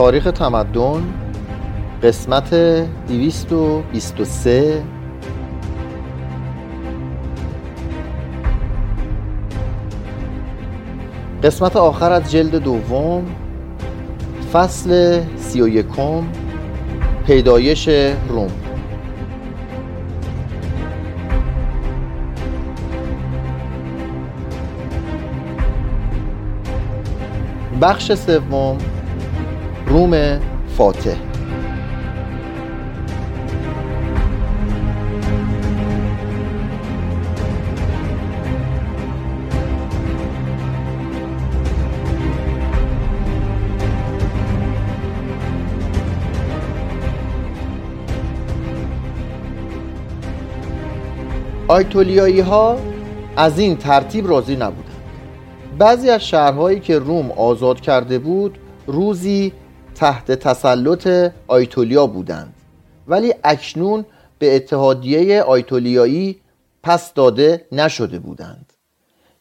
تاریخ تمدن قسمت 223 قسمت آخر از جلد دوم فصل سی و یکم پیدایش روم. بخش سوم روم فاتح. آیتولیایی ها از این ترتیب راضی نبودند. بعضی از شهرهایی که روم آزاد کرده بود روزی تحت تسلط آیتولیا بودند. ولی اکنون به اتحادیه آیتولیایی پس داده نشده بودند.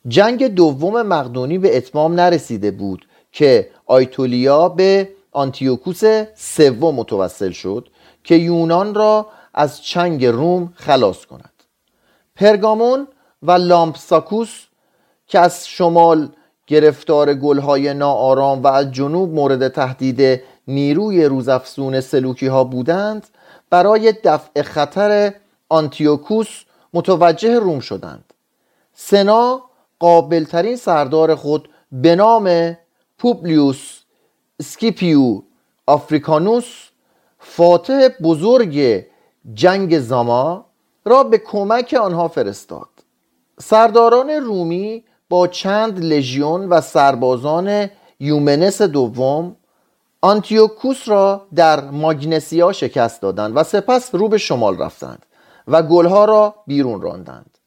جنگ دوم مقدونی به اتمام نرسیده بود که آیتولیا به آنتیوکوس سوم متوسل شد که یونان را از چنگ روم خلاص کند. پرگامون و لامپساکوس که از شمال گرفتار گلهای ناآرام و از جنوب مورد تهدید نیروی روزافزون سلوکی ها بودند برای دفع خطر آنتیوکوس متوجه روم شدند. سنا قابلترین سردار خود به نام پوبلیوس سکیپیو آفریکانوس فاتح بزرگ جنگ زاما را به کمک آنها فرستاد. سرداران رومی با چند لژیون و سربازان یومنس دوم آنتیوکوس را در ماگنسیا شکست دادند و سپس رو به شمال رفتند و گلها را بیرون راندند.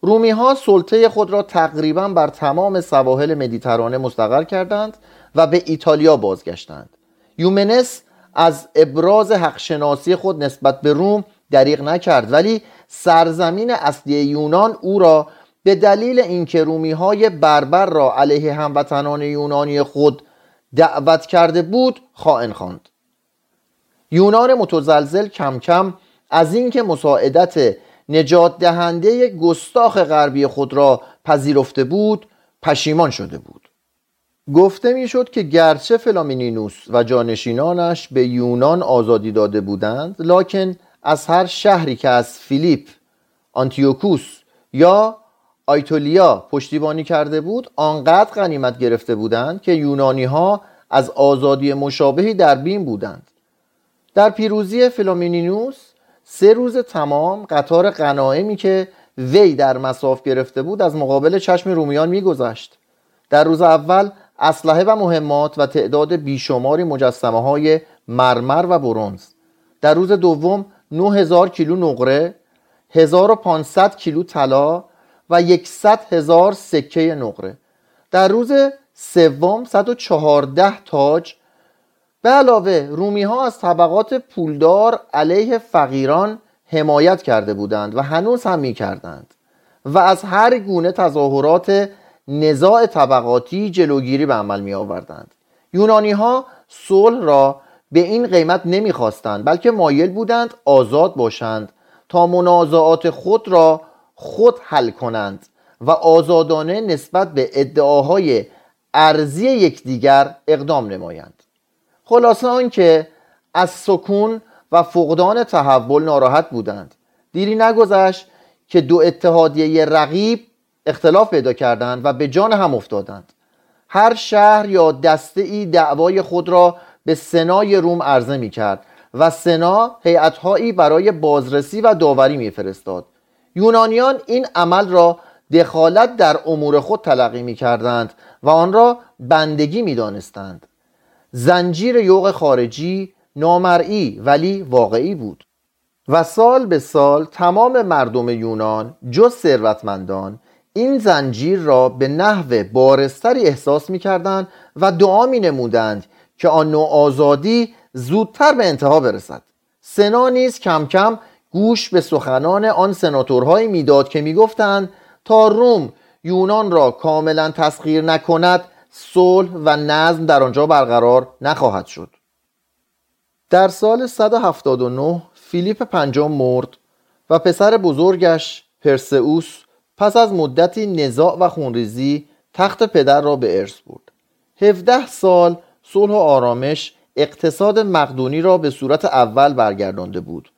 رومی ها سلطه خود را تقریبا بر تمام سواحل مدیترانه مستقر کردند و به ایتالیا بازگشتند. یومنس از ابراز حقشناسی خود نسبت به روم دریغ نکرد ولی سرزمین اصلی یونان او را به دلیل اینکه رومی های بربر را علیه هموطنان یونانی خود دعوت کرده بود خائن خواند. یونان متزلزل کم کم از اینکه مساعدت نجات دهنده گستاخ غربی خود را پذیرفته بود پشیمان شده بود. گفته می‌شد که گرچه فلامینینوس و جانشینانش به یونان آزادی داده بودند لکن از هر شهری که از فیلیپ آنتیوکوس یا آیتولیا پشتیبانی کرده بود آنقدر غنیمت گرفته بودند که یونانی ها از آزادی مشابهی در بین بودند. در پیروزی فلامینینوس سه روز تمام قطار غنایمی که وی در مساف گرفته بود از مقابل چشم رومیان میگذشت. در روز اول اسلحه و مهمات و تعداد بیشماری مجسمه های مرمر و برونز در روز دوم 9000 کیلو نقره 1500 کیلو طلا و 100 هزار سکه نقره. در روز سوم 114 تاج. به علاوه رومی ها از طبقات پولدار علیه فقیران حمایت کرده بودند و هنوز هم می کردند و از هر گونه تظاهرات نزاع طبقاتی جلوگیری به عمل می آوردند یونانی ها صلح را به این قیمت نمی‌خواستند بلکه مایل بودند آزاد باشند تا منازعات خود را خود حل کنند و آزادانه نسبت به ادعاهای ارزی یکدیگر اقدام نمایند. خلاصه آنکه از سکون و فقدان تحول ناراحت بودند. دیری نگذشت که دو اتحادیه رقیب اختلاف پیدا کردند و به جان هم افتادند. هر شهر یا دسته ای دعوای خود را به سنای روم عرضه می کرد و سنا هیئتهایی برای بازرسی و داوری میفرستاد. یونانیان این عمل را دخالت در امور خود تلقی می کردند و آن را بندگی می دانستند. زنجیر یوغ خارجی نامرئی ولی واقعی بود و سال به سال تمام مردم یونان جز ثروتمندان این زنجیر را به نحو بارستری احساس می کردند و دعا می نمودند که آن نوع آزادی زودتر به انتها برسد سنا نیز کم کم گوش به سخنان آن سناتورهایی می‌داد که می‌گفتند تا روم یونان را کاملا تسخیر نکند صلح و نظم در آنجا برقرار نخواهد شد. در سال 179 فیلیپ پنجم مرد و پسر بزرگش پرسئوس پس از مدتی نزاع و خونریزی تخت پدر را به ارث برد. 17 سال صلح و آرامش اقتصاد مقدونی را به صورت اول برگردانده بود.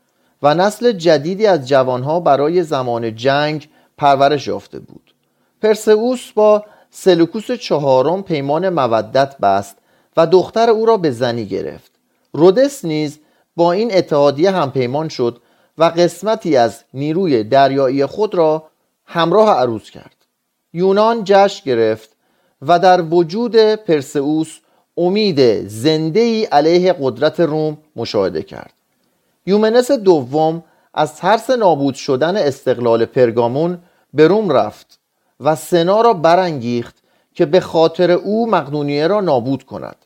و نسل جدیدی از جوانها برای زمان جنگ پرورش یافته بود. پرسئوس با سلوکوس چهارم پیمان مودت بست و دختر او را به زنی گرفت. رودس نیز با این اتحادیه هم پیمان شد و قسمتی از نیروی دریایی خود را همراه عروض کرد. یونان جشن گرفت و در وجود پرسئوس امید زنده ای علیه قدرت روم مشاهده کرد. یومنس دوم از ترس نابود شدن استقلال پرگامون به روم رفت و سنا را برانگیخت که به خاطر او مقدونیه را نابود کند.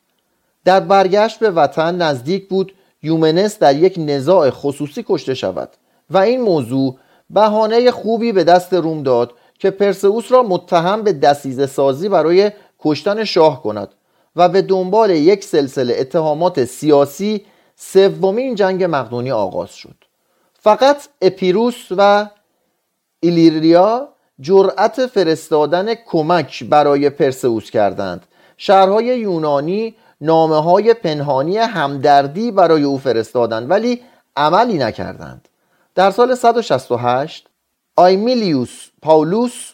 در برگشت به وطن نزدیک بود یومنس در یک نزاع خصوصی کشته شود و این موضوع بهانه خوبی به دست روم داد که پرسئوس را متهم به دسیزه سازی برای کشتن شاه کند و به دنبال یک سلسله اتهامات سیاسی سومین جنگ مقدونی آغاز شد. فقط اپیروس و ایلیریا جرأت فرستادن کمک برای پرسئوس کردند. شهرهای یونانی نامه های پنهانی همدردی برای او فرستادند ولی عملی نکردند. در سال 168 آیمیلیوس پاولوس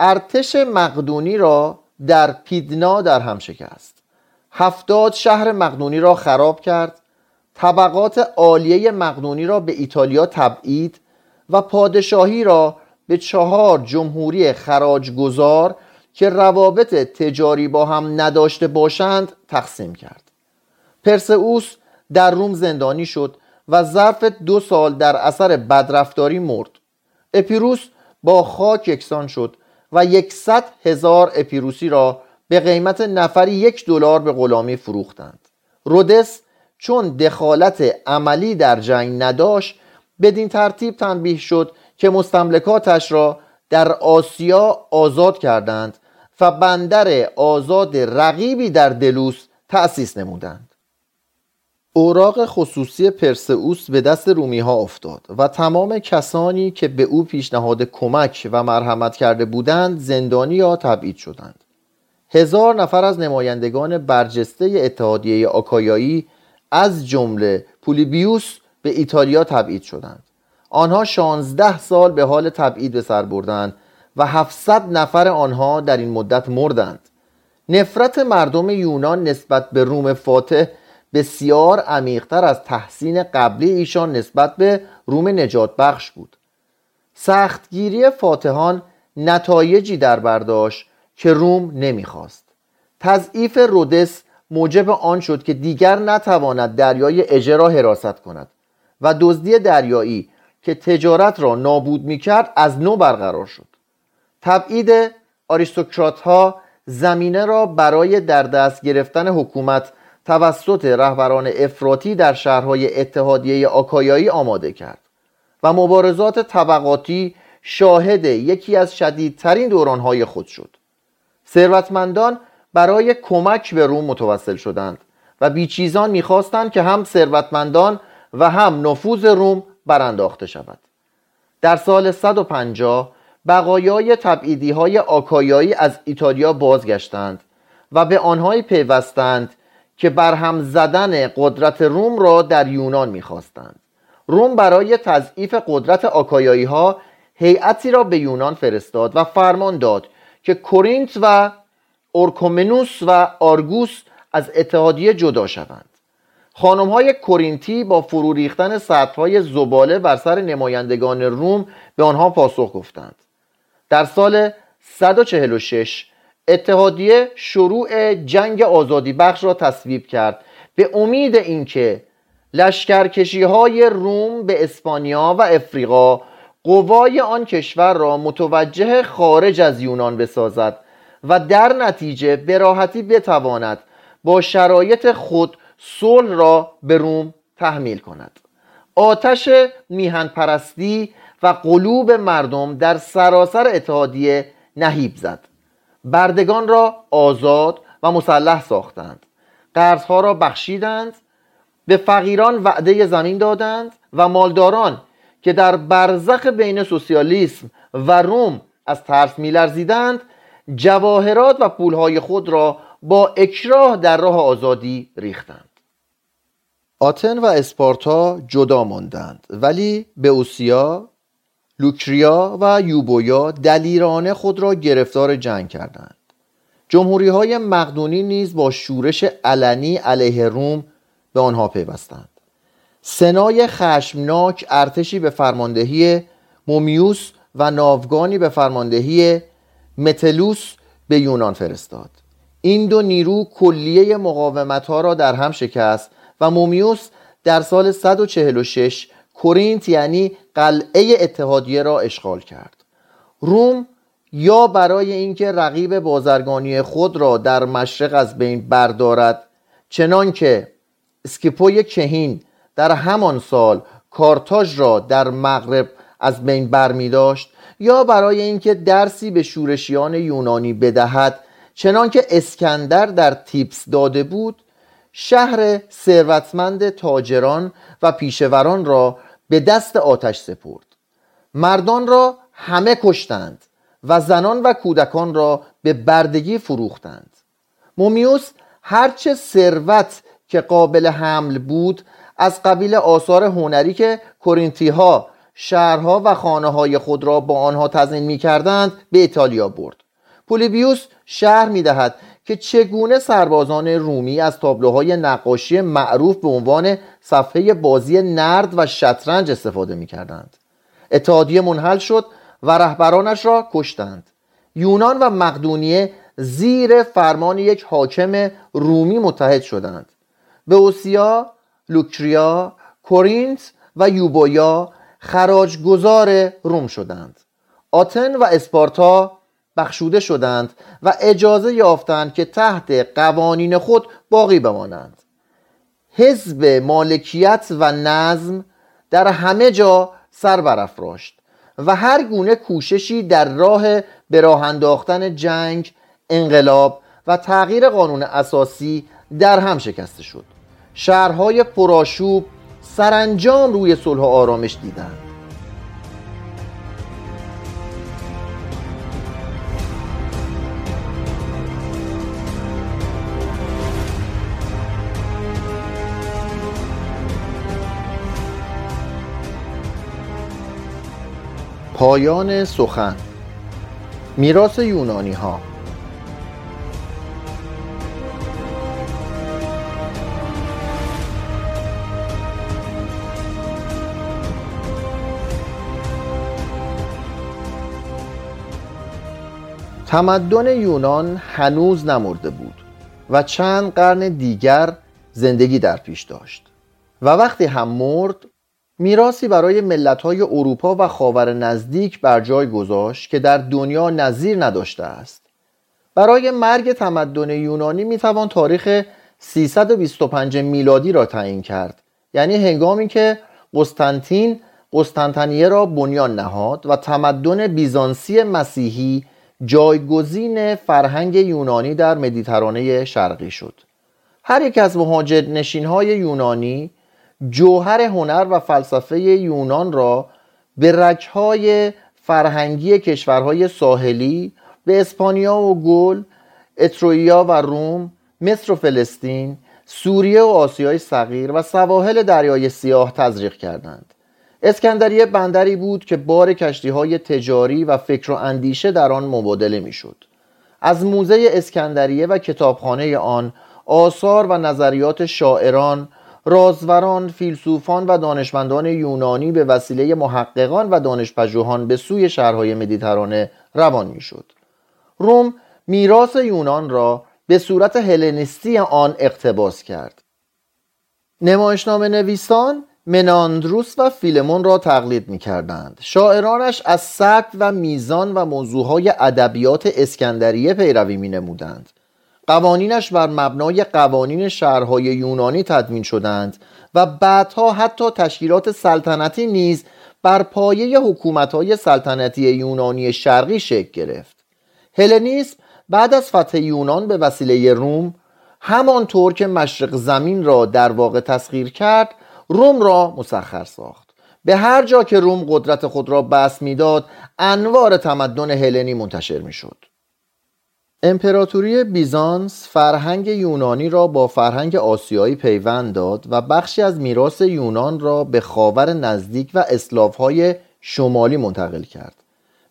ارتش مقدونی را در پیدنا در هم شکست. هفتاد شهر مقدونی را خراب کرد. طبقات عالیه مقدونی را به ایتالیا تبعید و پادشاهی را به چهار جمهوری خراجگذار که روابط تجاری با هم نداشته باشند تقسیم کرد. پرسئوس در روم زندانی شد و ظرف دو سال در اثر بدرفتاری مرد. اپیروس با خاک یکسان شد و یکصد هزار اپیروسی را به قیمت نفری یک دلار به غلامی فروختند. رودس چون دخالت عملی در جنگ نداشت بدین ترتیب تنبیه شد که مستملکاتش را در آسیا آزاد کردند و بندر آزاد رقیبی در دلوس تأسیس نمودند. اوراق خصوصی پرسئوس به دست رومی ها افتاد و تمام کسانی که به او پیشنهاد کمک و مرحمت کرده بودند زندانی یا تبعید شدند. هزار نفر از نمایندگان برجسته اتحادیه آکایایی از جمله پولیبیوس به ایتالیا تبعید شدند. آنها شانزده سال به حال تبعید به سر بردند و 700 نفر آنها در این مدت مردند. نفرت مردم یونان نسبت به روم فاتح بسیار عمیقتر از تحسین قبلی ایشان نسبت به روم نجات بخش بود. سختگیری فاتحان نتایجی در برداشت که روم نمی‌خواست. تضعیف رودس موجب آن شد که دیگر نتواند دریای اژه را حراست کند و دزدی دریایی که تجارت را نابود می‌کرد از نو برقرار شد. تبعید آریستوکرات ها زمینه را برای در دست گرفتن حکومت توسط رهبران افراطی در شهرهای اتحادیه آکایایی آماده کرد و مبارزات طبقاتی شاهد یکی از شدیدترین دورانهای خود شد. ثروتمندان برای کمک به روم متوسل شدند و بیچیزان می‌خواستند که هم ثروتمندان و هم نفوذ روم برانداخته شود. در سال 150 بقایای تبعیدی های آکایایی از ایتالیا بازگشتند و به آنهایی پیوستند که برهم زدن قدرت روم را در یونان می‌خواستند. روم برای تضعیف قدرت آکایایی ها هیئتی را به یونان فرستاد و فرمان داد که کورینت و اورکومنوس و آرگوس از اتحادیه جدا شوند. خانم های کورینتی با فرو ریختن های زباله بر سر نمایندگان روم به آنها پاسخ گفتند. در سال 146 اتحادیه شروع جنگ آزادی بخش را تصویب کرد به امید اینکه لشکرکشی های روم به اسپانیا و افریقا قوای آن کشور را متوجه خارج از یونان بسازد و در نتیجه به راحتی بتواند با شرایط خود صلح را به روم تحمیل کند. آتش میهن پرستی و قلوب مردم در سراسر اتحادیه نهیب زد. بردگان را آزاد و مسلح ساختند. قرضها را بخشیدند به فقیران وعده زمین دادند و مالداران که در برزخ بین سوسیالیسم و روم از ترس میلرزیدند جواهرات و پولهای خود را با اکراه در راه آزادی ریختند. آتن و اسپارتا جدا ماندند ولی به اوسیا لوکریا و یوبویا دلیرانه خود را گرفتار جنگ کردند. جمهوری های مقدونی نیز با شورش علنی علیه روم به آنها پیوستند. سنای خشمناک ارتشی به فرماندهی مومیوس و ناوگانی به فرماندهی متلوس به یونان فرستاد. این دو نیرو کلیه مقاومت ها را در هم شکست و مومیوس در سال 146 کورینت یعنی قلعه اتحادیه را اشغال کرد. روم یا برای اینکه رقیب بازرگانی خود را در مشرق از بین بردارد چنان که اسکیپوی کهین در همان سال کارتاژ را در مغرب از بین بر می داشت یا برای اینکه درسی به شورشیان یونانی بدهد چنان که اسکندر در تیپس داده بود شهر ثروتمند تاجران و پیشوران را به دست آتش سپرد. مردان را همه کشتند و زنان و کودکان را به بردگی فروختند. مومیوس هرچه ثروت که قابل حمل بود از قبیل آثار هنری که کورینتی ها شهرها و خانه های خود را با آنها تزین می کردند به ایتالیا برد. پولیبیوس شهر می دهد که چگونه سربازان رومی از تابلوهای نقاشی معروف به عنوان صفحه بازی نرد و شطرنج استفاده می کردند اتحادیه منحل شد و رهبرانش را کشتند. یونان و مقدونیه زیر فرمان یک حاکم رومی متحد شدند. به اوسیا، لوکریا، کورینت و یوبویا خراجگزار روم شدند. آتن و اسپارتا بخشوده شدند و اجازه یافتند که تحت قوانین خود باقی بمانند. حزب مالکیت و نظم در همه جا سر برافراشت و هر گونه کوششی در راه به انداختن جنگ انقلاب و تغییر قانون اساسی در هم شکسته شد. شهرهای پرآشوب سرانجام روی صلح و آرامش دیدند پایان سخن. میراث یونانی ها تمدن یونان هنوز نمرده بود و چند قرن دیگر زندگی در پیش داشت و وقتی هم مرد میراسی برای ملت‌های اروپا و خاور نزدیک بر جای گذاشت که در دنیا نظیر نداشته است. برای مرگ تمدن یونانی می‌توان تاریخ 325 میلادی را تعیین کرد. یعنی هنگامی که قسطنطین قسطنطنیه را بنیان نهاد و تمدن بیزانسی مسیحی جایگزین فرهنگ یونانی در مدیترانه شرقی شد. هر یک از مهاجر نشین های یونانی جوهر هنر و فلسفه یونان را به رکهای فرهنگی کشورهای ساحلی به اسپانیا و گل اترویا و روم مصر و فلسطین سوریه و آسیای صغیر و سواحل دریای سیاه تزریق کردند. اسکندریه بندری بود که بار کشتی های تجاری و فکر و اندیشه در آن مبادله می‌شد. از موزه اسکندریه و کتابخانه آن آثار و نظریات شاعران، رازوران، فیلسوفان و دانشمندان یونانی به وسیله محققان و دانشپژوهان به سوی شهرهای مدیترانه روان می‌شد. روم میراث یونان را به صورت هلنیستی آن اقتباس کرد. نمایشنامه نویسان مناندروس و فیلمون را تقلید می کردند. شاعرانش از سبک و میزان و موضوعهای ادبیات اسکندریه پیروی می نمودند. قوانینش بر مبنای قوانین شهرهای یونانی تدوین شدند و بعدها حتی تشکیلات سلطنتی نیز بر پایه حکومتهای سلطنتی یونانی شرقی شکل گرفت. هلنیسم بعد از فتح یونان به وسیله روم همانطور که مشرق زمین را در واقع تسخیر کرد روم را مسخر ساخت. به هر جا که روم قدرت خود را بس می‌داد انوار تمدن هلنی منتشر می‌شد. امپراتوری بیزانس فرهنگ یونانی را با فرهنگ آسیایی پیوند داد و بخشی از میراث یونان را به خاور نزدیک و اسلافهای شمالی منتقل کرد.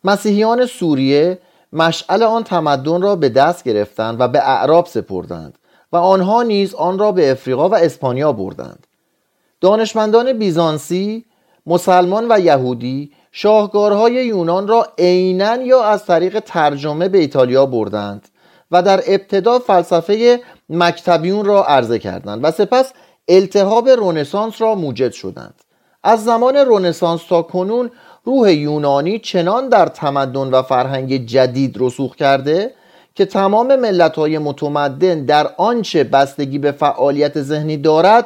مسیحیان سوریه مشعل آن تمدن را به دست گرفتند و به اعراب سپردند و آنها نیز آن را به افریقا و اسپانیا بردند. دانشمندان بیزانسی مسلمان و یهودی شاهکارهای یونان را عینا یا از طریق ترجمه به ایتالیا بردند و در ابتدا فلسفه مکتبیون را عرضه کردند و سپس التهاب رونسانس را موجد شدند. از زمان رونسانس تا کنون روح یونانی چنان در تمدن و فرهنگ جدید رسوخ کرده که تمام ملت‌های متمدن در آنچه بستگی به فعالیت ذهنی دارد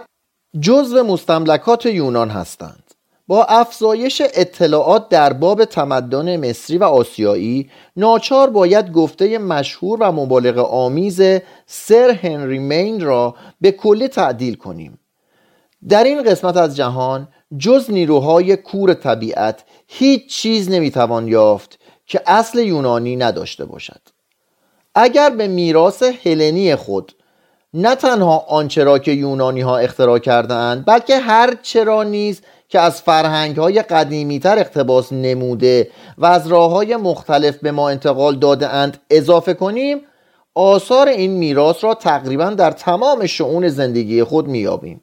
جزو مستملکات یونان هستند. با افزایش اطلاعات در باب تمدن مصری و آسیایی ناچار باید گفته مشهور و مبالغ آمیز سر هنری مین را به کلی تعدیل کنیم. در این قسمت از جهان جز نیروهای کور طبیعت هیچ چیز نمی‌توان یافت که اصل یونانی نداشته باشد. اگر به میراث هلنی خود نه تنها آنچه را که یونانی ها اختراع کردهاند بلکه هر چرا نیز که از فرهنگ های قدیمی تر اقتباس نموده و از راه های مختلف به ما انتقال داده اند اضافه کنیم آثار این میراث را تقریبا در تمام شعون زندگی خود میابیم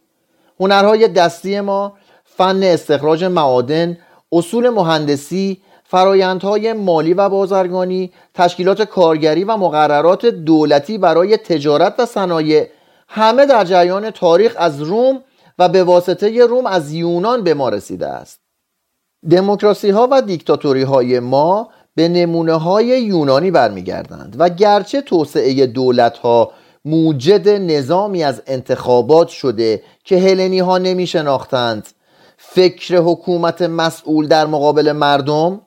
هنرهای دستی ما فن استخراج معادن اصول مهندسی فرایندهای مالی و بازرگانی تشکیلات کارگری و مقررات دولتی برای تجارت و صنایع. همه در جریان تاریخ از روم و به واسطه روم از یونان به ما رسیده است. دموکراسی ها و دیکتاتوری های ما به نمونه های یونانی برمیگردند و گرچه توسعه دولت ها موجد نظامی از انتخابات شده که هلنی ها نمی شناختند فکر حکومت مسئول در مقابل مردم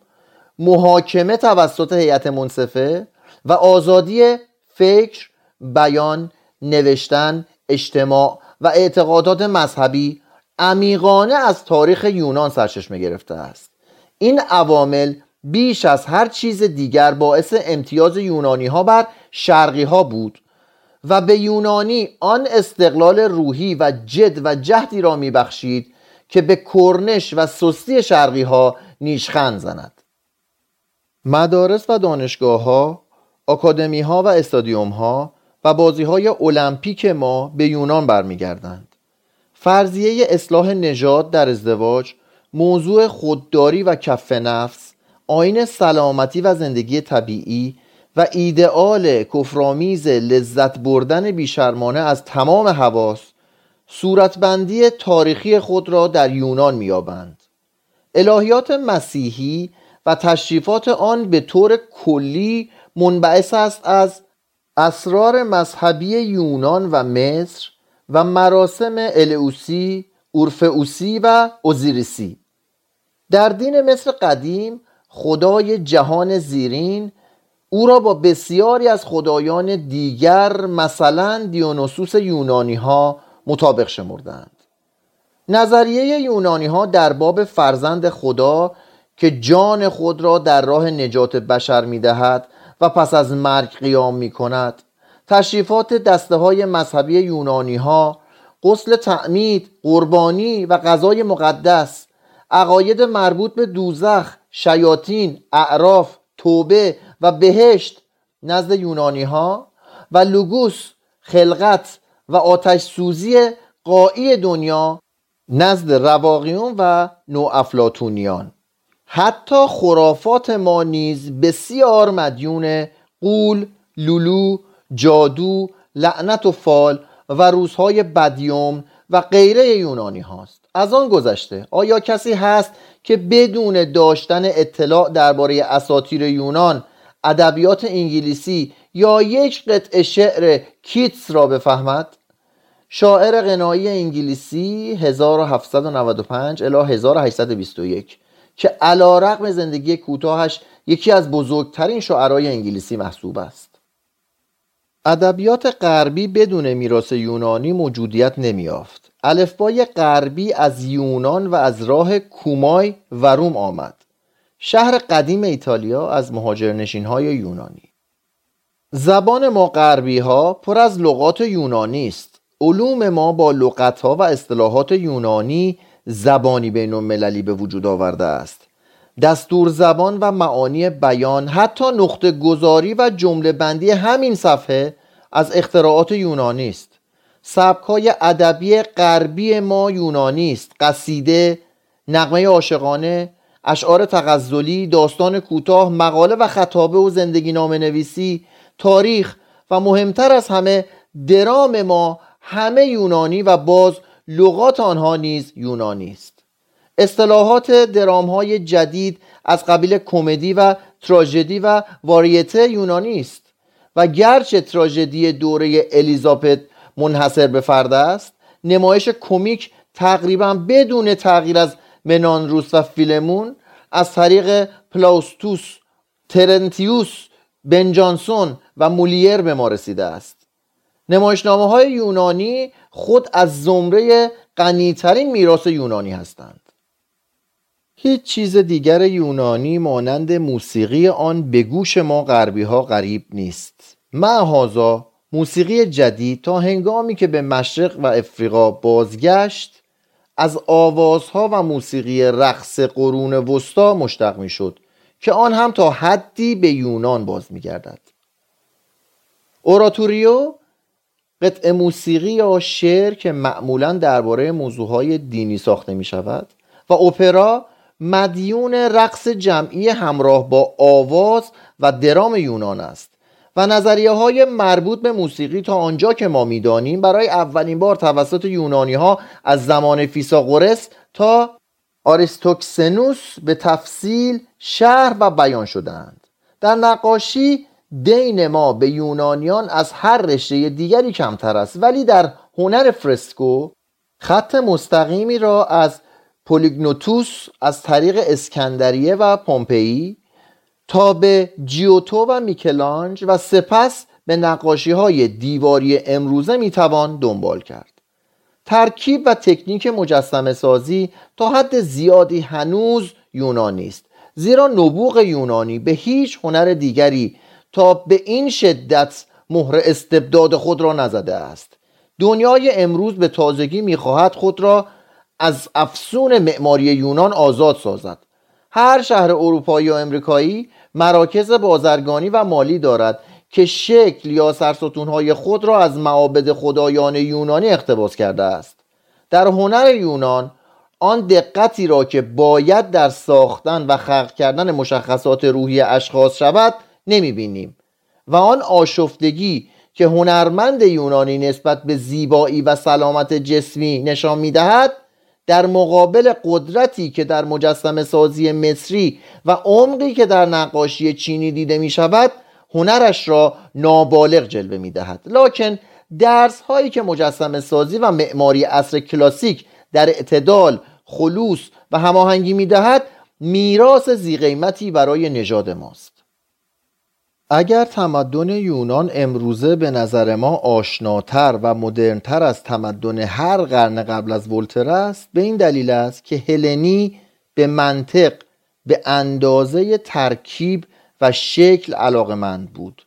محاکمه توسط هیئت منصفه و آزادی فکر بیان نوشتن اجتماع و اعتقادات مذهبی عمیقانه از تاریخ یونان سرچشمه گرفته است. این عوامل بیش از هر چیز دیگر باعث امتیاز یونانی ها بر شرقی ها بود و به یونانی آن استقلال روحی و جد و جهدی را میبخشید که به کرنش و سستی شرقی ها نیشخند زند. مدارس و دانشگاه ها آکادمی ها و استادیوم ها و بازی های المپیک ما به یونان برمیگردند. فرضیه اصلاح نژاد در ازدواج موضوع خودداری و کف نفس آین سلامتی و زندگی طبیعی و ایدئال کفرآمیز لذت بردن بیشرمانه از تمام حواس صورتبندی تاریخی خود را در یونان میابند الهیات مسیحی و تشریفات آن به طور کلی منبعث است از اسرار مذهبی یونان و مصر و مراسم الئوسی، اورفئوسی و اوزیریسی در دین مصر قدیم خدای جهان زیرین او را با بسیاری از خدایان دیگر مثلا دیونوسوس یونانی ها مطابق شمردند. نظریه یونانی ها در باب فرزند خدا که جان خود را در راه نجات بشر می دهد و پس از مرگ قیام می کند تشریفات دسته های مذهبی یونانی ها غسل تعمید، قربانی و غذای مقدس عقاید مربوط به دوزخ، شیاطین، اعراف، توبه و بهشت نزد یونانی ها و لوگوس، خلقت و آتش سوزی قایی دنیا نزد رواقیون و نوافلاتونیان. حتی خرافات ما نیز بسیار مدیون قول، لولو، جادو، لعنت و فال و روزهای بدیوم و غیره یونانی هاست. از آن گذشته آیا کسی هست که بدون داشتن اطلاع درباره اساطیر یونان ادبیات انگلیسی یا یک قطعه شعر کیتس را بفهمد؟ شاعر غنایی انگلیسی 1795 الی 1821 که علا رقم زندگی کوتاهش یکی از بزرگترین شعرای انگلیسی محسوب است. ادبیات غربی بدون میراث یونانی موجودیت نمیافت الفبای غربی از یونان و از راه کومای و روم آمد. شهر قدیم ایتالیا از مهاجرنشین های یونانی. زبان ما غربی ها پر از لغات یونانی است. علوم ما با لغت ها و اصطلاحات یونانی زبانی بین المللی به وجود آورده است. دستور زبان و معانی بیان حتی نقطه گذاری و جمله بندی همین صفحه از اختراعات یونانی است. سبکای ادبی غربی ما یونانی است. قصیده نقمه عاشقانه اشعار تغزلی داستان کوتاه مقاله و خطابه و زندگی نام نویسی تاریخ و مهمتر از همه درام ما همه یونانی و باز لغات آنها نیز یونانی است. اصطلاحات درام های جدید از قبیل کمدی و تراژدی و واریته یونانی است و گرچه تراژدی دوره الیزابت منحصر به فرد است نمایش کمیک تقریبا بدون تغییر از منانروس و فیلمون از طریق پلاوستوس ترنتیوس بنجانسون و مولیر به ما رسیده است. نمایشنامه های یونانی خود از زمره غنیترین میراث یونانی هستند. هیچ چیز دیگر یونانی مانند موسیقی آن به گوش ما غربی ها غریب نیست. معهازا موسیقی جدید تا هنگامی که به مشرق و افریقا بازگشت از آوازها و موسیقی رقص قرون وسطا مشتق می شد که آن هم تا حدی به یونان باز می گردد اوراتوریو قطع موسیقی یا شعر که معمولا درباره موضوعهای دینی ساخته می شود و اپرا مدیون رقص جمعی همراه با آواز و درام یونان است و نظریه های مربوط به موسیقی تا آنجا که ما می‌دانیم برای اولین بار توسط یونانی ها از زمان فیساغورس تا آریستوکسنوس به تفصیل شهر و بیان شدند در نقاشی دین ما به یونانیان از هر رشته دیگری کمتر است. ولی در هنر فرسکو خط مستقیمی را از پولیگنوتوس از طریق اسکندریه و پومپئی تا به جیوتو و میکلانج و سپس به نقاشی های دیواری امروزه می‌توان دنبال کرد. ترکیب و تکنیک مجسم سازی تا حد زیادی هنوز یونانی است. زیرا نبوغ یونانی به هیچ هنر دیگری تا به این شدت مهر استبداد خود را نزده است. دنیای امروز به تازگی می‌خواهد خود را از افسون معماری یونان آزاد سازد. هر شهر اروپایی و امریکایی مراکز بازرگانی و مالی دارد که شکل یا سرستونهای خود را از معابد خدایان یونانی اقتباس کرده است. در هنر یونان آن دقتی را که باید در ساختن و خلق کردن مشخصات روحی اشخاص شود نمی بینیم و آن آشفتگی که هنرمند یونانی نسبت به زیبایی و سلامت جسمی نشان می دهد در مقابل قدرتی که در مجسم سازی مصری و عمقی که در نقاشی چینی دیده می شود هنرش را نابالغ جلوه می دهد لکن درس هایی که مجسم سازی و معماری عصر کلاسیک در اعتدال خلوص و هماهنگی می دهد میراث زیقیمتی برای نژاد ماست. اگر تمدن یونان امروزه به نظر ما آشناتر و مدرنتر از تمدن هر قرن قبل از ولتر است به این دلیل است که هلنی به منطق به اندازه ترکیب و شکل علاقمند بود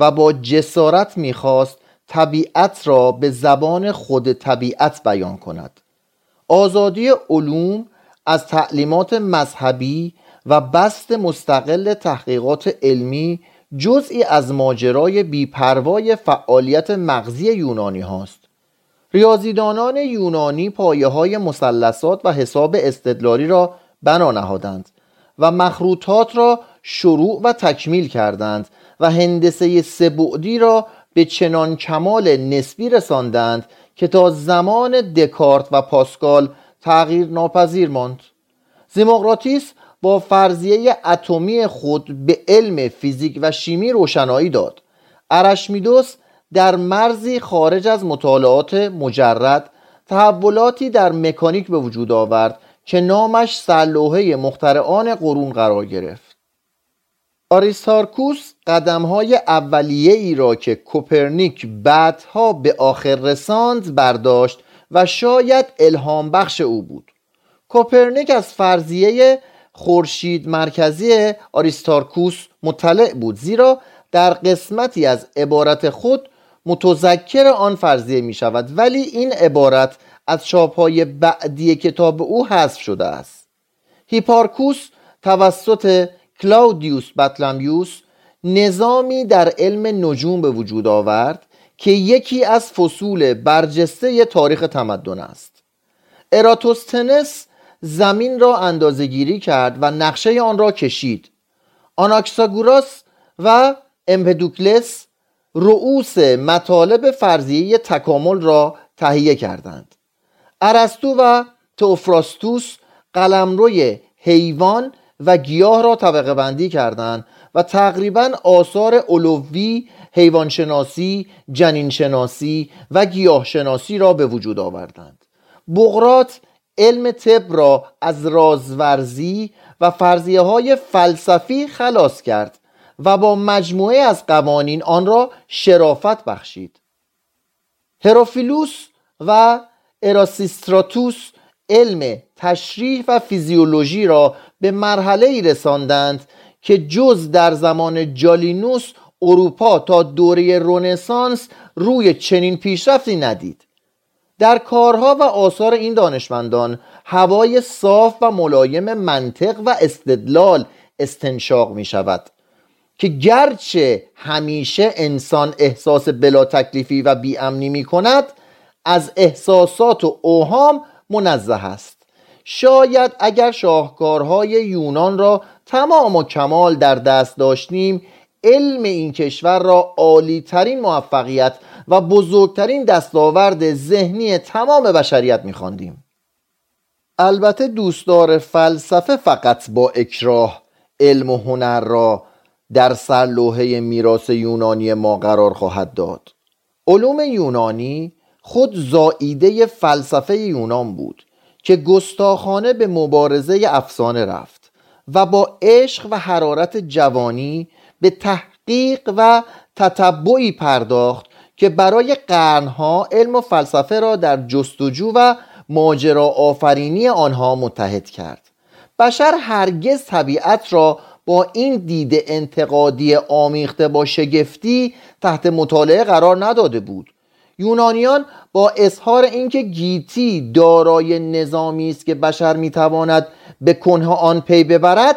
و با جسارت می‌خواست طبیعت را به زبان خود طبیعت بیان کند. آزادی علوم از تعلیمات مذهبی و بست مستقل تحقیقات علمی جزئی از ماجرای بیپروای فعالیت مغزی یونانی هاست. ریاضیدانان یونانی پایه های مسلسات و حساب استدلالی را بنا نهادند و مخروطات را شروع و تکمیل کردند و هندسه سبعدی را به چنان کمال نسبی رساندند که تا زمان دکارت و پاسکال تغییر ناپذیر ماند. زیموقراتیس با فرضیه اتمی خود به علم فیزیک و شیمی روشنایی داد. ارشمیدس در مرزی خارج از مطالعات مجرد تحولاتی در مکانیک به وجود آورد که نامش سرلوحه مخترعان قرون قرار گرفت. آریستارکوس قدمهای اولیه ای را که کوپرنیک بعدها به آخر رساند برداشت و شاید الهام بخش او بود. کوپرنیک از فرضیه خورشید مرکزی آریستارکوس مطلع بود زیرا در قسمتی از عبارت خود متذکر آن فرضیه می شود ولی این عبارت از چاپهای بعدی کتاب او حذف شده است. هیپارکوس توسط کلاودیوس بطلمیوس نظامی در علم نجوم به وجود آورد که یکی از فصول برجسته تاریخ تمدن است. اراتوستنس زمین را اندازه گیری کرد و نقشه آن را کشید. آناکساگوراس و امپدوکلس رؤوس مطالب فرضیه تکامل را تهیه کردند. ارسطو و توفراستوس قلمروی حیوان و گیاه را طبقه بندی کردند و تقریبا آثار علوی حیوانشناسی، جنینشناسی و گیاهشناسی را به وجود آوردند. بغرات علم طب را از رازورزی و فرضیه های فلسفی خلاص کرد و با مجموعه از قوانین آن را شرافت بخشید. هروفیلوس و اراسیستراتوس علم تشریح و فیزیولوژی را به مرحله ای رساندند که جز در زمان جالینوس اروپا تا دوره رونسانس روی چنین پیشرفتی ندید. در کارها و آثار این دانشمندان هوای صاف و ملایم منطق و استدلال استنشاق می شود که گرچه همیشه انسان احساس بلا تکلیفی و بیامنی می کند از احساسات و اوهام منزه است. شاید اگر شاهکارهای یونان را تمام و کمال در دست داشتیم علم این کشور را عالی ترین موفقیت و بزرگترین دستاورد ذهنی تمام بشریت میخواندیم. البته دوستدار فلسفه فقط با اکراه علم و هنر را در سرلوحه میراث یونانی ما قرار خواهد داد. علوم یونانی خود زائیده فلسفه یونان بود که گستاخانه به مبارزه افسانه رفت و با عشق و حرارت جوانی به تحقیق و تتبعی پرداخت که برای قرنها علم و فلسفه را در جستجو و ماجرا آفرینی آنها متحد کرد. بشر هرگز طبیعت را با این دید انتقادی آمیخته با شگفتی تحت مطالعه قرار نداده بود. یونانیان با اظهار اینکه گیتی دارای نظامی است که بشر می‌تواند به کنه آن پی ببرد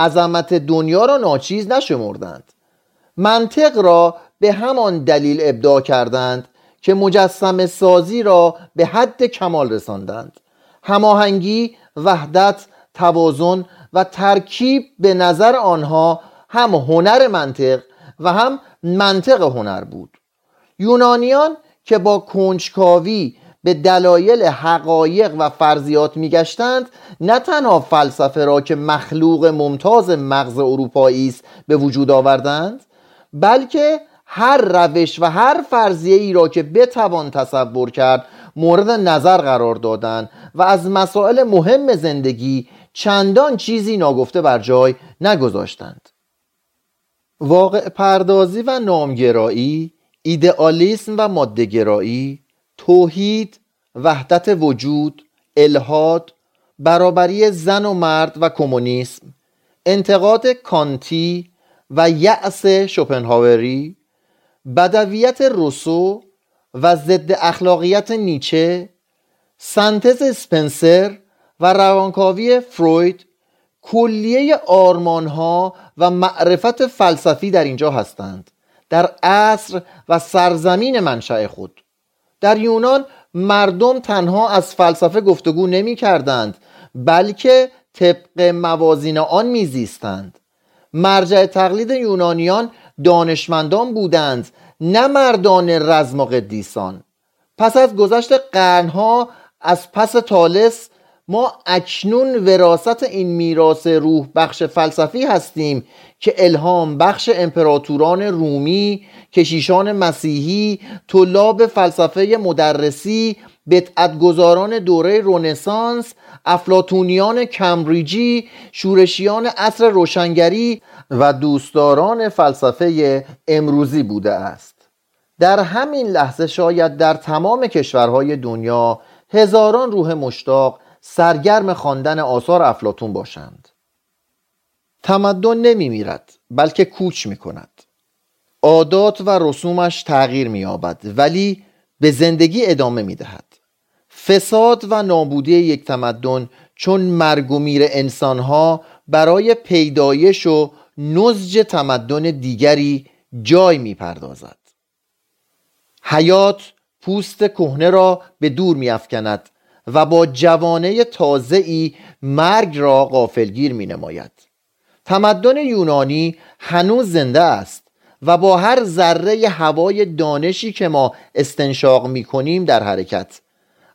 عظمت دنیا را ناچیز نشمردند. منطق را به همان دلیل ابداع کردند که مجسم سازی را به حد کمال رساندند. هماهنگی وحدت توازن و ترکیب به نظر آنها هم هنر منطق و هم منطق هنر بود. یونانیان که با کنجکاوی به دلایل حقایق و فرضیات میگشتند نه تنها فلسفه را که مخلوق ممتاز مغز اروپایی است به وجود آوردند بلکه هر روش و هر فرضیه ای را که بتوان تصور کرد مورد نظر قرار دادند و از مسائل مهم زندگی چندان چیزی ناگفته بر جای نگذاشتند. واقع پردازی و نامگرایی ایدئالیسم و مادهگرایی توحید وحدت وجود الهاد برابری زن و مرد و کمونیسم انتقاد کانتی و یأس شوپنهاوری بدویت روسو و ضد اخلاقیت نیچه سنتز اسپنسر و روانکاوی فروید کلیه آرمانها و معرفت فلسفی در اینجا هستند در عصر و سرزمین منشأ خود. در یونان مردم تنها از فلسفه گفتگو نمی کردند بلکه طبق موازین آن میزیستند. مرجع تقلید یونانیان دانشمندان بودند نه مردان رزم و قدیسان پس از گذشت قرنها از پس تالس ما اکنون وراست این میراث روح بخش فلسفی هستیم که الهام بخش امپراتوران رومی کشیشان مسیحی طلاب فلسفه مدرسی گذاران دوره رونسانس افلاتونیان کمبریجی شورشیان عصر روشنگری و دوستداران فلسفه امروزی بوده است. در همین لحظه شاید در تمام کشورهای دنیا هزاران روح مشتاق سرگرم خواندن آثار افلاتون باشند. تمدن نمی میرد بلکه کوچ می کند عادات و رسومش تغییر می ولی به زندگی ادامه می دهد فساد و نابودی یک تمدن چون مرگ و میر انسانها برای پیدایش و نزج تمدن دیگری جای می پردازد حیات پوست کهنه را به دور می افکند و با جوانه تازه ای مرگ را غافلگیر می نماید تمدن یونانی هنوز زنده است و با هر ذره هوای دانشی که ما استنشاق می کنیم در حرکت.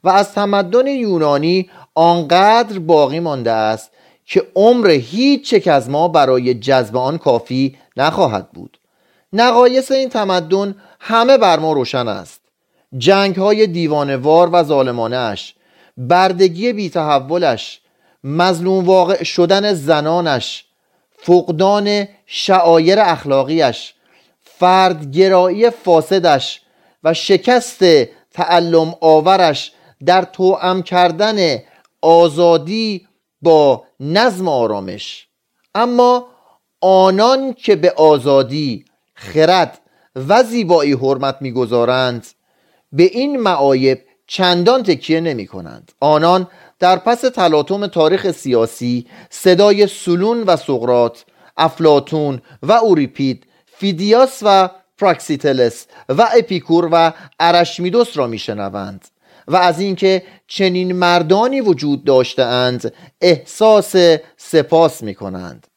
و از تمدن یونانی آنقدر باقی مانده است که عمر هیچ یک از ما برای جذب آن کافی نخواهد بود. نقایص این تمدن همه بر ما روشن است. جنگ های دیوانوار و ظالمانش بردگی بیتحولش مظلوم واقع شدن زنانش فقدان شعایر اخلاقیش فردگرایی فاسدش و شکست تعلم آورش در توأم کردن آزادی با نظم آرامش. اما آنان که به آزادی خرد و زیبایی حرمت می‌گذارند به این معایب چندان تکیه نمی کنند آنان در پس تلاطم تاریخ سیاسی صدای سولون و سقراط افلاطون و اوریپید فیدیاس و پراکسیتلس و اپیکور و ارشمیدس را میشنوند و از اینکه چنین مردانی وجود داشتهاند احساس سپاس می کنند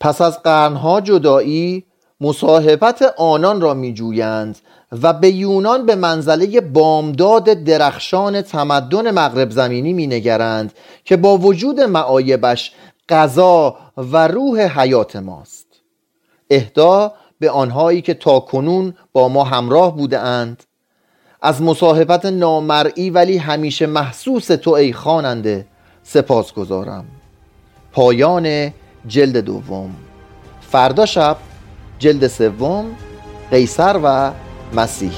پس از قرنها جدایی مصاحبت آنان را می جویند و به یونان به منزله بامداد درخشان تمدن مغرب زمینی می نگرند که با وجود معایبش غذا و روح حیات ماست. اهدا به آنهایی که تا کنون با ما همراه بوده اند از مصاحبت نامرئی ولی همیشه محسوس تو ای خواننده سپاس گذارم پایان جلد دوم. فردا شب جلد سوم قیصر و مسیح.